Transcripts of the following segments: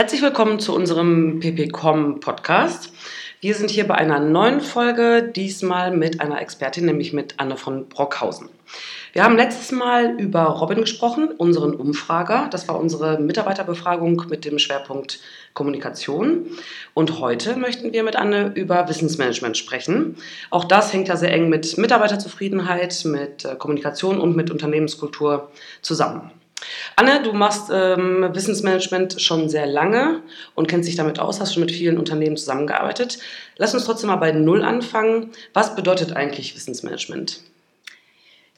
Herzlich willkommen zu unserem PPCom Podcast. Wir sind hier bei einer neuen Folge, diesmal mit einer Expertin, nämlich mit Anne von Brockhausen. Wir haben letztes Mal über Robin gesprochen, unseren Umfrager. Das war unsere Mitarbeiterbefragung mit dem Schwerpunkt Kommunikation. Und heute möchten wir mit Anne über Wissensmanagement sprechen. Auch das hängt ja sehr eng mit Mitarbeiterzufriedenheit, mit äh, Kommunikation und mit Unternehmenskultur zusammen. Anne, du machst ähm, Wissensmanagement schon sehr lange und kennst dich damit aus, hast schon mit vielen Unternehmen zusammengearbeitet. Lass uns trotzdem mal bei Null anfangen. Was bedeutet eigentlich Wissensmanagement?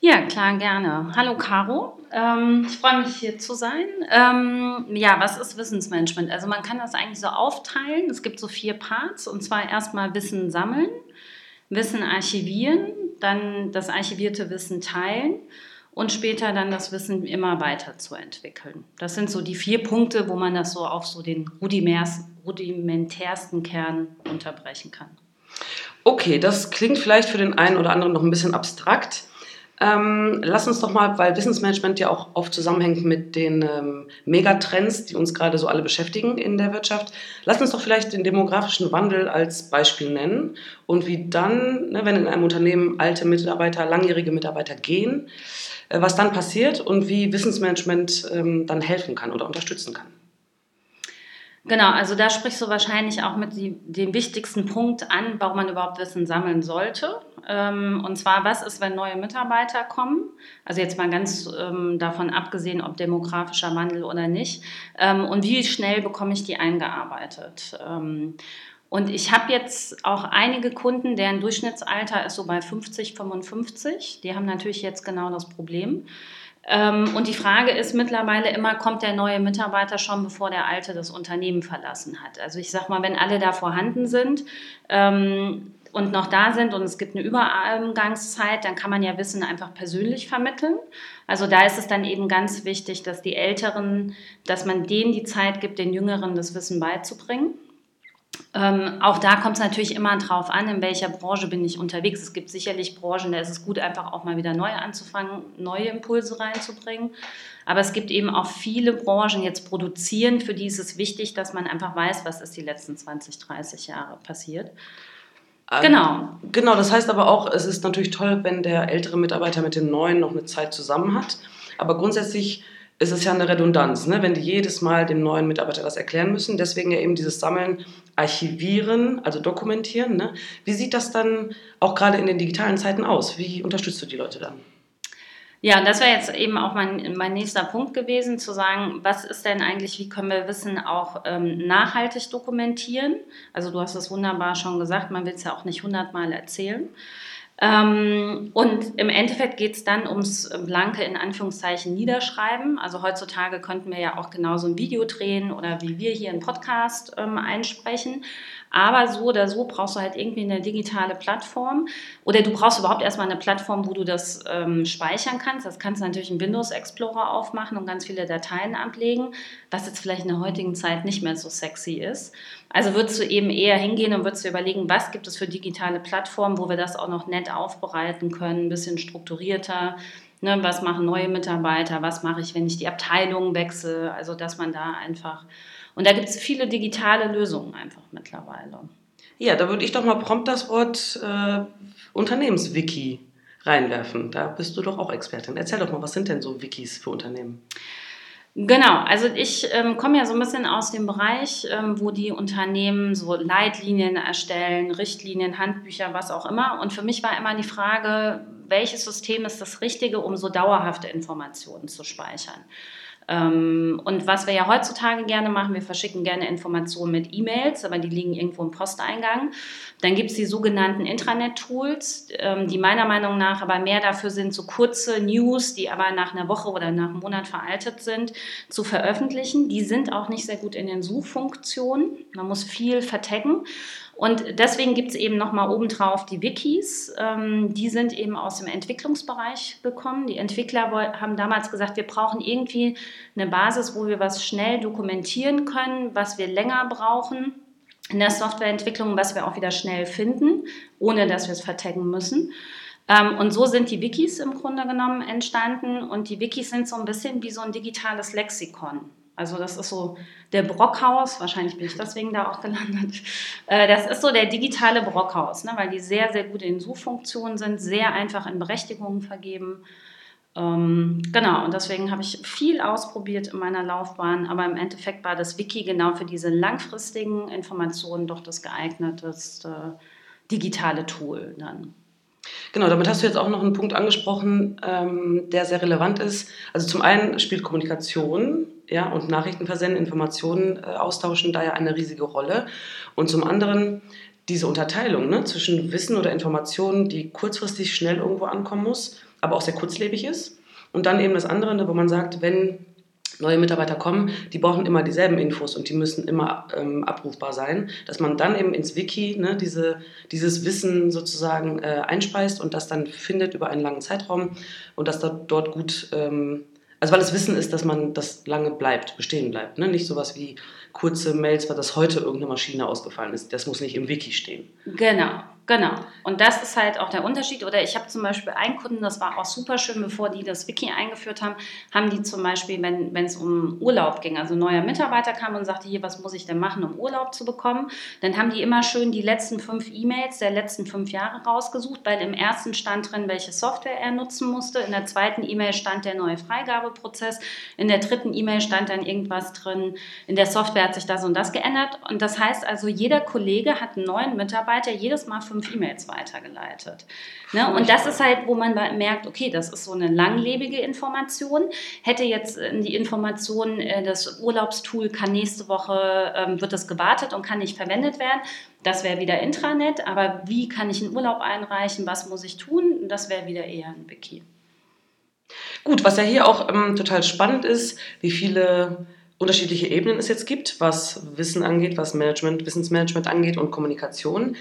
Ja, klar, gerne. Hallo Caro, ähm, ich freue mich hier zu sein. Ähm, ja, was ist Wissensmanagement? Also man kann das eigentlich so aufteilen. Es gibt so vier Parts und zwar erstmal Wissen sammeln, Wissen archivieren, dann das archivierte Wissen teilen und später dann das Wissen immer weiter zu entwickeln. Das sind so die vier Punkte, wo man das so auf so den rudimentärsten Kern unterbrechen kann. Okay, das klingt vielleicht für den einen oder anderen noch ein bisschen abstrakt. Ähm, lass uns doch mal, weil Wissensmanagement ja auch oft zusammenhängt mit den ähm, Megatrends, die uns gerade so alle beschäftigen in der Wirtschaft, lass uns doch vielleicht den demografischen Wandel als Beispiel nennen und wie dann, ne, wenn in einem Unternehmen alte Mitarbeiter, langjährige Mitarbeiter gehen, äh, was dann passiert und wie Wissensmanagement ähm, dann helfen kann oder unterstützen kann. Genau, also da sprichst du wahrscheinlich auch mit die, dem wichtigsten Punkt an, warum man überhaupt Wissen sammeln sollte. Ähm, und zwar, was ist, wenn neue Mitarbeiter kommen? Also jetzt mal ganz ähm, davon abgesehen, ob demografischer Wandel oder nicht. Ähm, und wie schnell bekomme ich die eingearbeitet? Ähm, und ich habe jetzt auch einige Kunden, deren Durchschnittsalter ist so bei 50, 55. Die haben natürlich jetzt genau das Problem. Ähm, und die Frage ist mittlerweile immer, kommt der neue Mitarbeiter schon, bevor der alte das Unternehmen verlassen hat? Also ich sage mal, wenn alle da vorhanden sind ähm, und noch da sind und es gibt eine Übergangszeit, dann kann man ja Wissen einfach persönlich vermitteln. Also da ist es dann eben ganz wichtig, dass die Älteren, dass man denen die Zeit gibt, den Jüngeren das Wissen beizubringen. Ähm, auch da kommt es natürlich immer drauf an, in welcher Branche bin ich unterwegs. Es gibt sicherlich Branchen, da ist es gut, einfach auch mal wieder neu anzufangen, neue Impulse reinzubringen. Aber es gibt eben auch viele Branchen, jetzt produzieren, für die ist es wichtig, dass man einfach weiß, was ist die letzten 20, 30 Jahre passiert. Ähm, genau. Genau, das heißt aber auch, es ist natürlich toll, wenn der ältere Mitarbeiter mit dem neuen noch eine Zeit zusammen hat. Aber grundsätzlich ist es ja eine Redundanz, ne? wenn die jedes Mal dem neuen Mitarbeiter was erklären müssen. Deswegen ja eben dieses Sammeln, Archivieren, also dokumentieren. Ne? Wie sieht das dann auch gerade in den digitalen Zeiten aus? Wie unterstützt du die Leute dann? Ja, und das wäre jetzt eben auch mein, mein nächster Punkt gewesen, zu sagen, was ist denn eigentlich, wie können wir Wissen auch ähm, nachhaltig dokumentieren? Also du hast es wunderbar schon gesagt, man will es ja auch nicht hundertmal erzählen. Ähm, und im Endeffekt geht es dann ums blanke, in Anführungszeichen, Niederschreiben. Also heutzutage könnten wir ja auch genauso ein Video drehen oder wie wir hier einen Podcast ähm, einsprechen. Aber so oder so brauchst du halt irgendwie eine digitale Plattform oder du brauchst überhaupt erstmal eine Plattform, wo du das ähm, speichern kannst. Das kannst du natürlich im Windows Explorer aufmachen und ganz viele Dateien ablegen, was jetzt vielleicht in der heutigen Zeit nicht mehr so sexy ist. Also würdest du eben eher hingehen und würdest du überlegen, was gibt es für digitale Plattformen, wo wir das auch noch nett aufbereiten können, ein bisschen strukturierter. Ne, was machen neue Mitarbeiter? Was mache ich, wenn ich die Abteilung wechsle? Also, dass man da einfach und da gibt es viele digitale Lösungen einfach mittlerweile. Ja, da würde ich doch mal prompt das Wort äh, Unternehmenswiki reinwerfen. Da bist du doch auch Expertin. Erzähl doch mal, was sind denn so Wikis für Unternehmen? Genau, also ich ähm, komme ja so ein bisschen aus dem Bereich, ähm, wo die Unternehmen so Leitlinien erstellen, Richtlinien, Handbücher, was auch immer. Und für mich war immer die Frage, welches System ist das Richtige, um so dauerhafte Informationen zu speichern. Ähm, und was wir ja heutzutage gerne machen, wir verschicken gerne Informationen mit E-Mails, aber die liegen irgendwo im Posteingang. Dann gibt es die sogenannten Intranet-Tools, ähm, die meiner Meinung nach aber mehr dafür sind, so kurze News, die aber nach einer Woche oder nach einem Monat veraltet sind, zu veröffentlichen. Die sind auch nicht sehr gut in den Suchfunktionen. Man muss viel vertecken. Und deswegen gibt es eben nochmal obendrauf die Wikis. Ähm, die sind eben aus dem Entwicklungsbereich gekommen. Die Entwickler haben damals gesagt, wir brauchen irgendwie eine Basis, wo wir was schnell dokumentieren können, was wir länger brauchen in der Softwareentwicklung, was wir auch wieder schnell finden, ohne dass wir es vertaggen müssen. Ähm, und so sind die Wikis im Grunde genommen entstanden. Und die Wikis sind so ein bisschen wie so ein digitales Lexikon. Also das ist so der Brockhaus, wahrscheinlich bin ich deswegen da auch gelandet. Äh, das ist so der digitale Brockhaus, ne, weil die sehr, sehr gut in Suchfunktionen sind, sehr einfach in Berechtigungen vergeben. Ähm, genau, und deswegen habe ich viel ausprobiert in meiner Laufbahn, aber im Endeffekt war das Wiki genau für diese langfristigen Informationen doch das geeigneteste digitale Tool dann. Genau, damit hast du jetzt auch noch einen Punkt angesprochen, ähm, der sehr relevant ist. Also zum einen spielt Kommunikation ja, und Nachrichtenversenden, Informationen äh, austauschen da ja eine riesige Rolle. Und zum anderen diese Unterteilung ne, zwischen Wissen oder Informationen, die kurzfristig schnell irgendwo ankommen muss, aber auch sehr kurzlebig ist. Und dann eben das andere, ne, wo man sagt, wenn neue Mitarbeiter kommen, die brauchen immer dieselben Infos und die müssen immer ähm, abrufbar sein, dass man dann eben ins Wiki ne, diese, dieses Wissen sozusagen äh, einspeist und das dann findet über einen langen Zeitraum und dass da dort gut, ähm, also weil es Wissen ist, dass man das lange bleibt, bestehen bleibt. Ne? Nicht sowas wie kurze Mails, weil das heute irgendeine Maschine ausgefallen ist. Das muss nicht im Wiki stehen. Genau. Genau. Und das ist halt auch der Unterschied. Oder ich habe zum Beispiel einen Kunden, das war auch super schön, bevor die das Wiki eingeführt haben, haben die zum Beispiel, wenn es um Urlaub ging, also ein neuer Mitarbeiter kam und sagte, hier, was muss ich denn machen, um Urlaub zu bekommen, dann haben die immer schön die letzten fünf E-Mails der letzten fünf Jahre rausgesucht, weil im ersten stand drin, welche Software er nutzen musste, in der zweiten E-Mail stand der neue Freigabeprozess, in der dritten E-Mail stand dann irgendwas drin, in der Software hat sich das und das geändert. Und das heißt also, jeder Kollege hat einen neuen Mitarbeiter jedes Mal fünf fünf E-Mails weitergeleitet. Ne? Und das ist halt, wo man merkt, okay, das ist so eine langlebige Information. Hätte jetzt äh, die Information, äh, das Urlaubstool kann nächste Woche, ähm, wird das gewartet und kann nicht verwendet werden, das wäre wieder Intranet. Aber wie kann ich einen Urlaub einreichen, was muss ich tun, das wäre wieder eher ein Wiki. Gut, was ja hier auch ähm, total spannend ist, wie viele unterschiedliche Ebenen es jetzt gibt, was Wissen angeht, was Management, Wissensmanagement angeht und Kommunikation.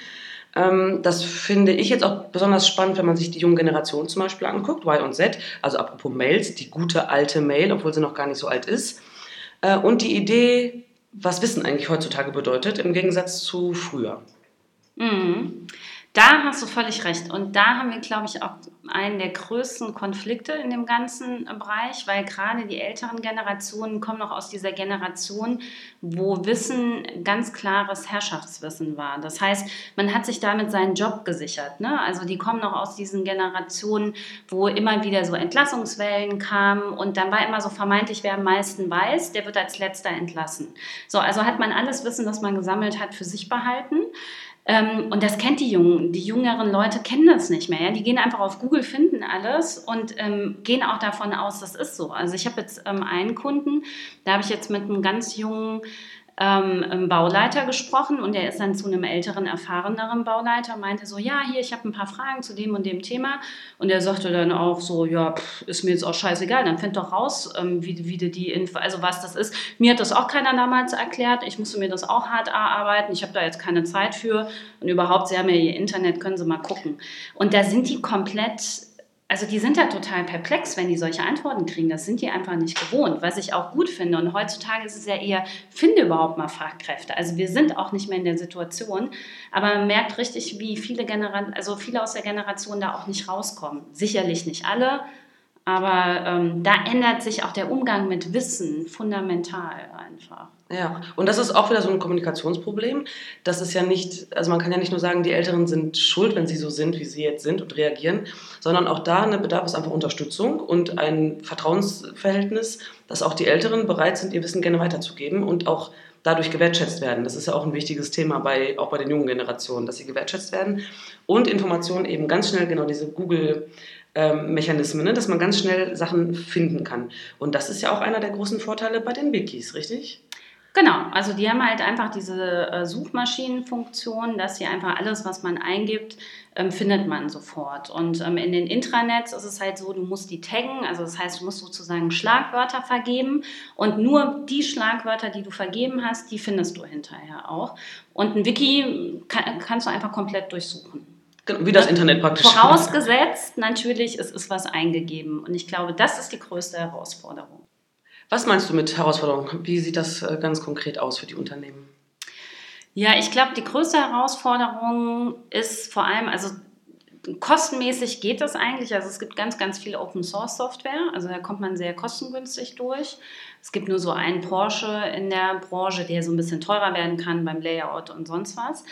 Ähm, das finde ich jetzt auch besonders spannend, wenn man sich die junge Generation zum Beispiel anguckt, Y und Z, also apropos Mails, die gute alte Mail, obwohl sie noch gar nicht so alt ist. Äh, und die Idee, was Wissen eigentlich heutzutage bedeutet, im Gegensatz zu früher. Mhm. Da hast du völlig recht. Und da haben wir, glaube ich, auch einen der größten Konflikte in dem ganzen Bereich, weil gerade die älteren Generationen kommen noch aus dieser Generation, wo Wissen ganz klares Herrschaftswissen war. Das heißt, man hat sich damit seinen Job gesichert. Ne? Also die kommen noch aus diesen Generationen, wo immer wieder so Entlassungswellen kamen und dann war immer so vermeintlich, wer am meisten weiß, der wird als letzter entlassen. So, also hat man alles Wissen, das man gesammelt hat, für sich behalten. Ähm, und das kennt die Jungen. Die jüngeren Leute kennen das nicht mehr. Ja? Die gehen einfach auf Google, finden alles und ähm, gehen auch davon aus, das ist so. Also ich habe jetzt ähm, einen Kunden, da habe ich jetzt mit einem ganz jungen ähm, Bauleiter gesprochen und der ist dann zu einem älteren, erfahreneren Bauleiter und meinte so, ja, hier, ich habe ein paar Fragen zu dem und dem Thema. Und er sagte dann auch so, ja, pff, ist mir jetzt auch scheißegal, dann find doch raus, ähm, wie, wie die Info, also was das ist. Mir hat das auch keiner damals erklärt, ich musste mir das auch hart erarbeiten, ich habe da jetzt keine Zeit für und überhaupt, sie haben ja ihr Internet, können sie mal gucken. Und da sind die komplett also die sind da total perplex, wenn die solche Antworten kriegen. Das sind die einfach nicht gewohnt, was ich auch gut finde. Und heutzutage ist es ja eher, finde überhaupt mal Fachkräfte. Also wir sind auch nicht mehr in der Situation, aber man merkt richtig, wie viele Genera also viele aus der Generation da auch nicht rauskommen. Sicherlich nicht alle, aber ähm, da ändert sich auch der Umgang mit Wissen fundamental einfach. Ja, und das ist auch wieder so ein Kommunikationsproblem. Das ist ja nicht, also man kann ja nicht nur sagen, die Älteren sind schuld, wenn sie so sind, wie sie jetzt sind und reagieren, sondern auch da eine bedarf es einfach Unterstützung und ein Vertrauensverhältnis, dass auch die Älteren bereit sind, ihr Wissen gerne weiterzugeben und auch dadurch gewertschätzt werden. Das ist ja auch ein wichtiges Thema bei, auch bei den jungen Generationen, dass sie gewertschätzt werden und Informationen eben ganz schnell, genau diese Google- ähm, Mechanismen, ne? dass man ganz schnell Sachen finden kann. Und das ist ja auch einer der großen Vorteile bei den Wikis, richtig? Genau, also die haben halt einfach diese äh, Suchmaschinenfunktion, dass sie einfach alles, was man eingibt, ähm, findet man sofort. Und ähm, in den Intranets ist es halt so, du musst die taggen, also das heißt, du musst sozusagen Schlagwörter vergeben und nur die Schlagwörter, die du vergeben hast, die findest du hinterher auch. Und ein Wiki kann, kannst du einfach komplett durchsuchen. Genau, wie das Internet praktisch. Vorausgesetzt natürlich, es ist was eingegeben. Und ich glaube, das ist die größte Herausforderung. Was meinst du mit Herausforderung? Wie sieht das äh, ganz konkret aus für die Unternehmen? Ja, ich glaube, die größte Herausforderung ist vor allem, also kostenmäßig geht das eigentlich. Also es gibt ganz, ganz viel Open Source Software. Also da kommt man sehr kostengünstig durch. Es gibt nur so einen Porsche in der Branche, der so ein bisschen teurer werden kann beim Layout und sonst was.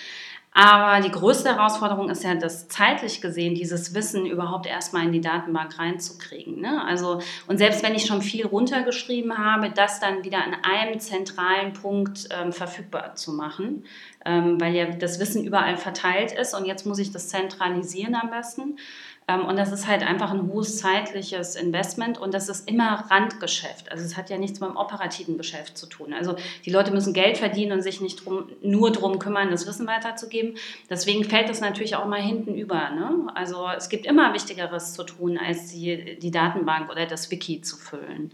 Aber die größte Herausforderung ist ja, das zeitlich gesehen, dieses Wissen überhaupt erstmal in die Datenbank reinzukriegen. Ne? Also, und selbst wenn ich schon viel runtergeschrieben habe, das dann wieder an einem zentralen Punkt ähm, verfügbar zu machen, weil ja das Wissen überall verteilt ist und jetzt muss ich das zentralisieren am besten. Ähm, und das ist halt einfach ein hohes zeitliches Investment und das ist immer Randgeschäft. Also es hat ja nichts mit dem operativen Geschäft zu tun. Also die Leute müssen Geld verdienen und sich nicht drum, nur darum kümmern, das Wissen weiterzugeben. Deswegen fällt das natürlich auch mal hinten über. Ne? Also es gibt immer Wichtigeres zu tun, als die, die Datenbank oder das Wiki zu füllen.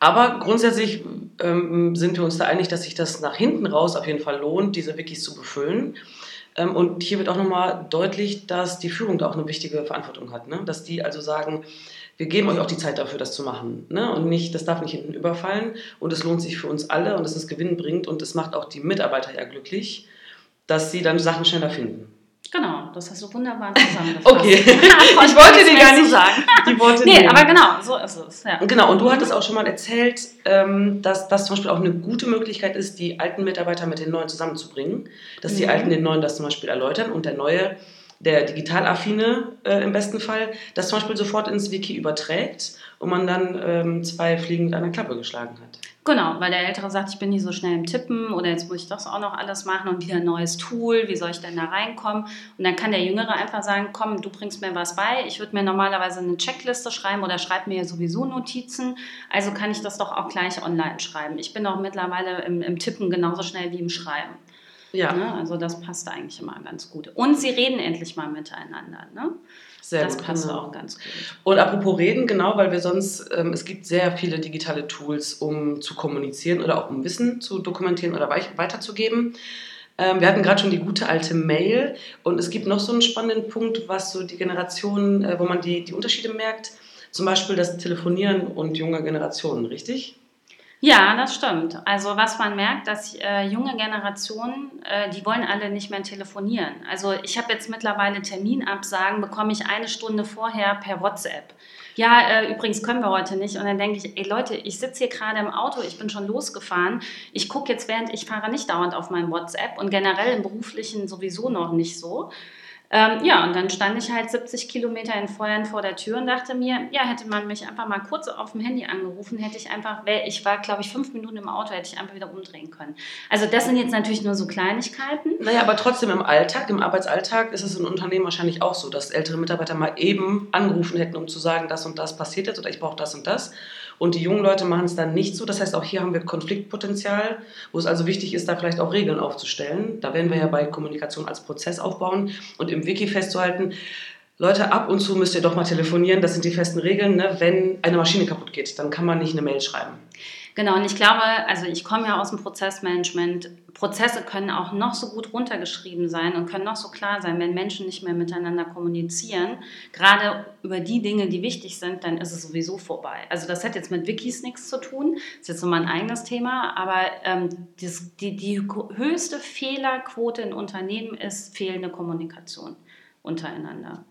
Aber grundsätzlich ähm, sind wir uns da einig, dass sich das nach hinten raus auf jeden Fall lohnt, diese Wikis zu befüllen. Ähm, und hier wird auch nochmal deutlich, dass die Führung da auch eine wichtige Verantwortung hat. Ne? Dass die also sagen, wir geben euch auch die Zeit dafür, das zu machen. Ne? Und nicht, das darf nicht hinten überfallen. Und es lohnt sich für uns alle und es ist gewinnbringend und es macht auch die Mitarbeiter ja glücklich, dass sie dann Sachen schneller finden. Genau, das hast du wunderbar zusammengefasst. okay, ich wollte dir gar nicht sagen. Die Worte nee, nehmen. aber genau, so ist es. Ja. Genau, und du hattest auch schon mal erzählt, ähm, dass das zum Beispiel auch eine gute Möglichkeit ist, die alten Mitarbeiter mit den neuen zusammenzubringen. Dass die mhm. Alten den Neuen das zum Beispiel erläutern und der Neue, der Digitalaffine äh, im besten Fall, das zum Beispiel sofort ins Wiki überträgt und man dann ähm, zwei Fliegen mit einer Klappe geschlagen hat. Genau, weil der Ältere sagt, ich bin nicht so schnell im Tippen oder jetzt muss ich das auch noch alles machen und wieder ein neues Tool, wie soll ich denn da reinkommen? Und dann kann der Jüngere einfach sagen, komm, du bringst mir was bei, ich würde mir normalerweise eine Checkliste schreiben oder schreib mir sowieso Notizen, also kann ich das doch auch gleich online schreiben. Ich bin auch mittlerweile im, im Tippen genauso schnell wie im Schreiben. Ja. Ne? Also das passt eigentlich immer ganz gut. Und sie reden endlich mal miteinander. Ne? Sehr das gut, passt genau. auch ganz gut. Und apropos reden, genau, weil wir sonst, ähm, es gibt sehr viele digitale Tools, um zu kommunizieren oder auch um Wissen zu dokumentieren oder weiterzugeben. Ähm, wir hatten gerade schon die gute alte Mail und es gibt noch so einen spannenden Punkt, was so die Generationen, äh, wo man die, die Unterschiede merkt. Zum Beispiel das Telefonieren und junge Generationen, richtig? Ja, das stimmt. Also was man merkt, dass äh, junge Generationen, äh, die wollen alle nicht mehr telefonieren. Also ich habe jetzt mittlerweile Terminabsagen, bekomme ich eine Stunde vorher per WhatsApp. Ja, äh, übrigens können wir heute nicht. Und dann denke ich, ey Leute, ich sitze hier gerade im Auto, ich bin schon losgefahren. Ich gucke jetzt, während ich fahre, nicht dauernd auf mein WhatsApp und generell im beruflichen sowieso noch nicht so. Ähm, ja, und dann stand ich halt 70 Kilometer in Feuern vor der Tür und dachte mir, ja, hätte man mich einfach mal kurz auf dem Handy angerufen, hätte ich einfach, ich war, glaube ich, fünf Minuten im Auto, hätte ich einfach wieder umdrehen können. Also das sind jetzt natürlich nur so Kleinigkeiten. Naja, aber trotzdem im Alltag, im Arbeitsalltag ist es in Unternehmen wahrscheinlich auch so, dass ältere Mitarbeiter mal eben angerufen hätten, um zu sagen, das und das passiert jetzt oder ich brauche das und das. Und die jungen Leute machen es dann nicht so. Das heißt, auch hier haben wir Konfliktpotenzial, wo es also wichtig ist, da vielleicht auch Regeln aufzustellen. Da werden wir ja bei Kommunikation als Prozess aufbauen und im Wiki festzuhalten, Leute, ab und zu müsst ihr doch mal telefonieren. Das sind die festen Regeln. Ne? Wenn eine Maschine kaputt geht, dann kann man nicht eine Mail schreiben. Genau, und ich glaube, also ich komme ja aus dem Prozessmanagement. Prozesse können auch noch so gut runtergeschrieben sein und können noch so klar sein, wenn Menschen nicht mehr miteinander kommunizieren, gerade über die Dinge, die wichtig sind, dann ist es sowieso vorbei. Also das hat jetzt mit Wikis nichts zu tun, das ist jetzt so mein eigenes Thema, aber ähm, das, die, die höchste Fehlerquote in Unternehmen ist fehlende Kommunikation untereinander.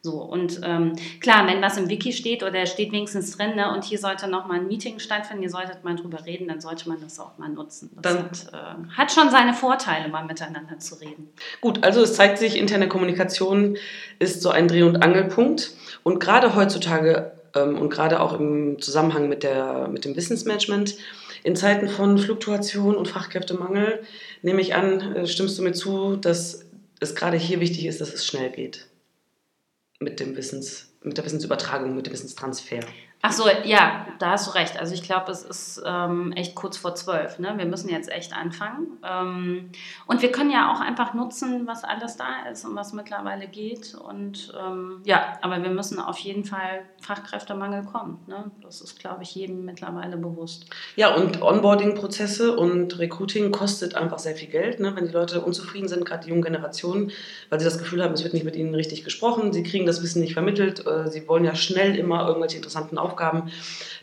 So, und ähm, klar, wenn was im Wiki steht oder steht wenigstens drin, ne, und hier sollte noch mal ein Meeting stattfinden, ihr solltet mal drüber reden, dann sollte man das auch mal nutzen. Das dann, hat, äh, hat schon seine Vorteile, mal miteinander zu reden. Gut, also es zeigt sich, interne Kommunikation ist so ein Dreh- und Angelpunkt. Und gerade heutzutage ähm, und gerade auch im Zusammenhang mit, der, mit dem Wissensmanagement, in Zeiten von Fluktuation und Fachkräftemangel, nehme ich an, äh, stimmst du mir zu, dass es gerade hier wichtig ist, dass es schnell geht mit dem Wissens, mit der Wissensübertragung, mit dem Wissenstransfer. Ach so, ja, da hast du recht. Also ich glaube, es ist ähm, echt kurz vor zwölf. Ne? Wir müssen jetzt echt anfangen. Ähm, und wir können ja auch einfach nutzen, was alles da ist und was mittlerweile geht. Und ähm, ja, aber wir müssen auf jeden Fall Fachkräftemangel kommen. Ne? Das ist, glaube ich, jedem mittlerweile bewusst. Ja, und Onboarding-Prozesse und Recruiting kostet einfach sehr viel Geld. Ne? Wenn die Leute unzufrieden sind, gerade die jungen Generationen, weil sie das Gefühl haben, es wird nicht mit ihnen richtig gesprochen, sie kriegen das Wissen nicht vermittelt, äh, sie wollen ja schnell immer irgendwelche interessanten Aufgaben,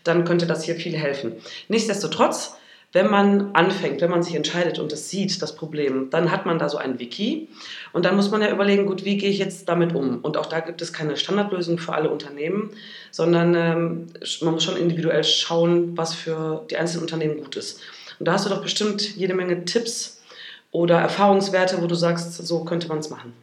dann könnte das hier viel helfen. Nichtsdestotrotz wenn man anfängt, wenn man sich entscheidet und es sieht, das Problem, dann hat man da so ein Wiki und dann muss man ja überlegen, gut, wie gehe ich jetzt damit um? Und auch da gibt es keine Standardlösung für alle Unternehmen, sondern ähm, man muss schon individuell schauen, was für die einzelnen Unternehmen gut ist. Und da hast du doch bestimmt jede Menge Tipps oder Erfahrungswerte, wo du sagst, so könnte man es machen.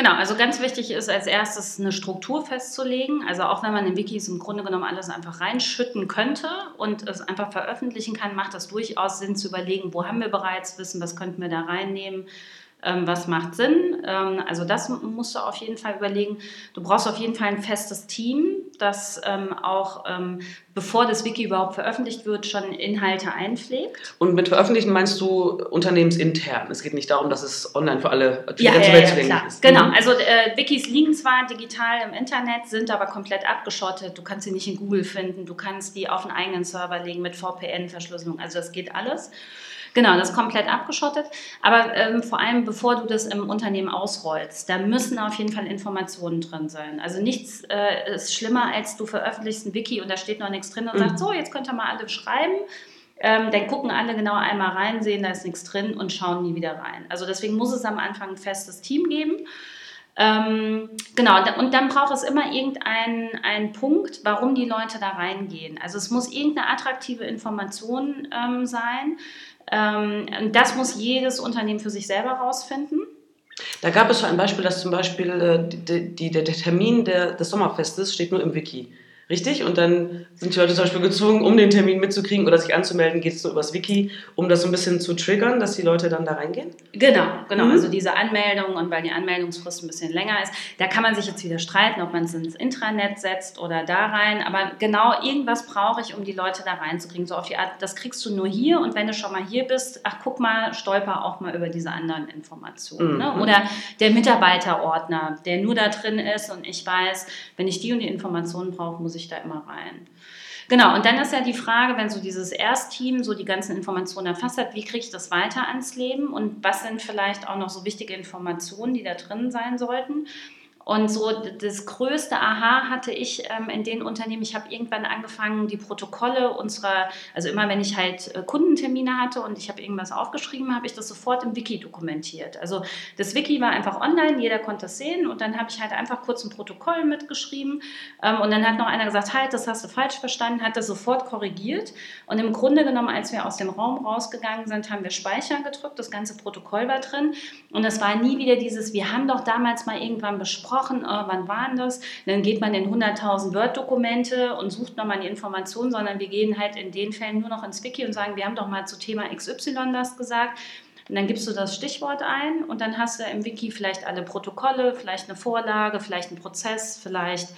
Genau, also ganz wichtig ist als erstes eine Struktur festzulegen. Also auch wenn man in Wikis im Grunde genommen alles einfach reinschütten könnte und es einfach veröffentlichen kann, macht das durchaus Sinn zu überlegen, wo haben wir bereits Wissen, was könnten wir da reinnehmen ähm, was macht Sinn. Ähm, also das musst du auf jeden Fall überlegen. Du brauchst auf jeden Fall ein festes Team, das ähm, auch, bevor das Wiki überhaupt veröffentlicht wird, schon Inhalte einpflegt. Und mit veröffentlichen meinst du unternehmensintern? Es geht nicht darum, dass es online für alle, für ja, die ganze ja, Welt ja, zugänglich ist. Genau, mhm. also äh, Wikis liegen zwar digital im Internet, sind aber komplett abgeschottet. Du kannst sie nicht in Google finden, du kannst die auf einen eigenen Server legen mit VPN-Verschlüsselung. Also das geht alles. Genau, das ist komplett abgeschottet. Aber ähm, vor allem, bevor du das im Unternehmen ausrollst, da müssen auf jeden Fall Informationen drin sein. Also nichts äh, ist schlimmer, als du veröffentlichst ein Wiki und da steht noch nichts drin und mhm. sagst, so, jetzt könnt ihr mal alle schreiben. Ähm, dann gucken alle genau einmal rein, sehen, da ist nichts drin und schauen nie wieder rein. Also deswegen muss es am Anfang ein festes Team geben. Ähm, genau, und dann braucht es immer irgendeinen Punkt, warum die Leute da reingehen. Also es muss irgendeine attraktive Information ähm, sein. Ähm, das muss jedes Unternehmen für sich selber rausfinden. Da gab es so ein Beispiel, dass zum Beispiel äh, die, die, der Termin der, des Sommerfestes steht nur im Wiki. Richtig? Und dann sind die Leute zum Beispiel gezwungen, um den Termin mitzukriegen oder sich anzumelden, geht es so übers Wiki, um das so ein bisschen zu triggern, dass die Leute dann da reingehen? Genau, genau. Mhm. Also diese Anmeldung und weil die Anmeldungsfrist ein bisschen länger ist, da kann man sich jetzt wieder streiten, ob man es ins Intranet setzt oder da rein. Aber genau irgendwas brauche ich, um die Leute da reinzukriegen. So auf die Art, das kriegst du nur hier und wenn du schon mal hier bist, ach guck mal, stolper auch mal über diese anderen Informationen. Ne? Mhm. Ne? Oder der Mitarbeiterordner, der nur da drin ist und ich weiß, wenn ich die und die Informationen brauche, muss ich ich da immer rein. Genau, und dann ist ja die Frage, wenn so dieses Erstteam so die ganzen Informationen erfasst hat, wie kriege ich das weiter ans Leben und was sind vielleicht auch noch so wichtige Informationen, die da drin sein sollten. Und so das größte Aha hatte ich ähm, in den Unternehmen. Ich habe irgendwann angefangen, die Protokolle unserer, also immer wenn ich halt äh, Kundentermine hatte und ich habe irgendwas aufgeschrieben, habe ich das sofort im Wiki dokumentiert. Also das Wiki war einfach online, jeder konnte es sehen und dann habe ich halt einfach kurz ein Protokoll mitgeschrieben ähm, und dann hat noch einer gesagt, halt, das hast du falsch verstanden, hat das sofort korrigiert und im Grunde genommen, als wir aus dem Raum rausgegangen sind, haben wir Speichern gedrückt, das ganze Protokoll war drin und es war nie wieder dieses, wir haben doch damals mal irgendwann besprochen, besprochen, oh, wann waren das? Dann geht man in 100.000 Word-Dokumente und sucht nochmal die Informationen, sondern wir gehen halt in den Fällen nur noch ins Wiki und sagen, wir haben doch mal zu Thema XY das gesagt. Und dann gibst du das Stichwort ein und dann hast du im Wiki vielleicht alle Protokolle, vielleicht eine Vorlage, vielleicht einen Prozess, vielleicht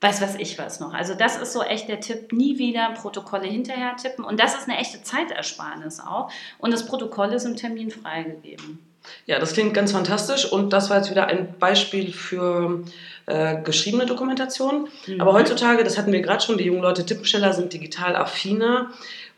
weiß was ich was noch. Also das ist so echt der Tipp, nie wieder Protokolle hinterher tippen. Und das ist eine echte Zeitersparnis auch. Und das Protokoll ist im Termin freigegeben. Ja, das klingt ganz fantastisch und das war jetzt wieder ein Beispiel für äh, geschriebene Dokumentation. Mhm. Aber heutzutage, das hatten wir gerade schon, die jungen Leute Tippensteller sind digital affiner.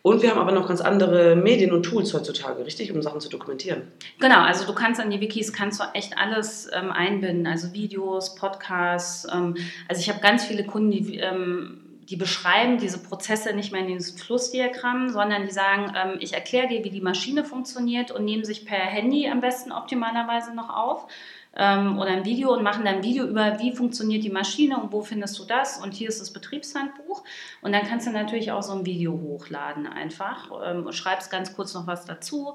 Und wir haben aber noch ganz andere Medien und Tools heutzutage, richtig, um Sachen zu dokumentieren. Genau, also du kannst an die Wikis kannst du echt alles ähm, einbinden, also Videos, Podcasts. Ähm, also ich habe ganz viele Kunden, die ähm, die beschreiben diese Prozesse nicht mehr in diesem Flussdiagramm, sondern die sagen, ähm, ich erkläre dir, wie die Maschine funktioniert und nehmen sich per Handy am besten optimalerweise noch auf ähm, oder ein Video und machen dann ein Video über, wie funktioniert die Maschine und wo findest du das? Und hier ist das Betriebshandbuch. Und dann kannst du natürlich auch so ein Video hochladen einfach ähm, und schreibst ganz kurz noch was dazu.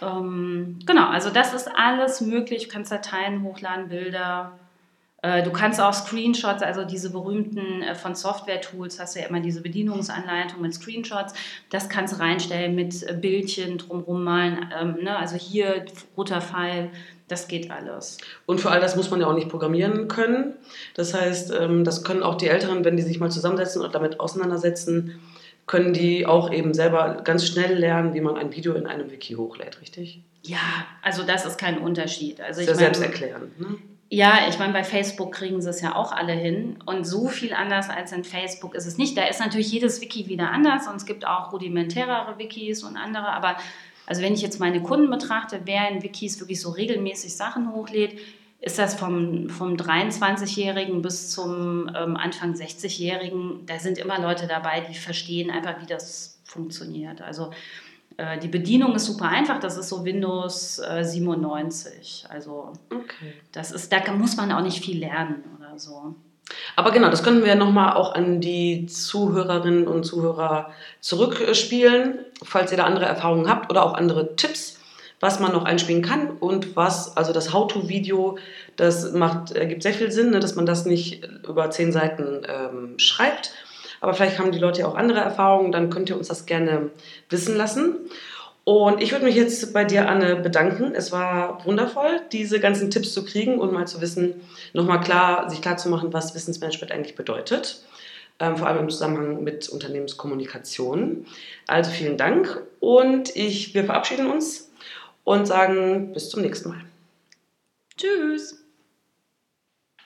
Ähm, genau, also das ist alles möglich, du kannst Dateien hochladen, Bilder, du kannst auch Screenshots, also diese berühmten äh, von Software-Tools, hast du ja immer diese Bedienungsanleitung mit Screenshots, das kannst du reinstellen mit äh, Bildchen drumherum malen. Ähm, ne? Also hier roter Pfeil, das geht alles. Und für all das muss man ja auch nicht programmieren können. Das heißt, ähm, das können auch die Älteren, wenn die sich mal zusammensetzen und damit auseinandersetzen, können die auch eben selber ganz schnell lernen, wie man ein Video in einem Wiki hochlädt, richtig? Ja, also das ist kein Unterschied. Also Sehr selbsterklärend. Ne? Ja, ich meine, bei Facebook kriegen sie es ja auch alle hin. Und so viel anders als in Facebook ist es nicht. Da ist natürlich jedes Wiki wieder anders und es gibt auch rudimentärere Wikis und andere. Aber also wenn ich jetzt meine Kunden betrachte, wer in Wikis wirklich so regelmäßig Sachen hochlädt, ist das vom, vom 23-Jährigen bis zum ähm, Anfang 60-Jährigen, da sind immer Leute dabei, die verstehen einfach, wie das funktioniert. Also äh, die Bedienung ist super einfach, das ist so Windows äh, 97. Also okay. das ist, da muss man auch nicht viel lernen oder so. Aber genau, das könnten wir nochmal auch an die Zuhörerinnen und Zuhörer zurückspielen, falls ihr da andere Erfahrungen habt oder auch andere Tipps, was man noch einspielen kann und was, also das How-To-Video, das macht, ergibt sehr viel Sinn, ne, dass man das nicht über zehn Seiten ähm, schreibt. Aber vielleicht haben die Leute ja auch andere Erfahrungen, dann könnt ihr uns das gerne wissen lassen. Und ich würde mich jetzt bei dir, Anne, bedanken. Es war wundervoll, diese ganzen Tipps zu kriegen und mal zu wissen, nochmal klar, sich klar zu machen, was Wissensmanagement eigentlich bedeutet. Ähm, vor allem im Zusammenhang mit Unternehmenskommunikation. Also vielen Dank und ich, wir verabschieden uns und sagen bis zum nächsten Mal. Tschüss.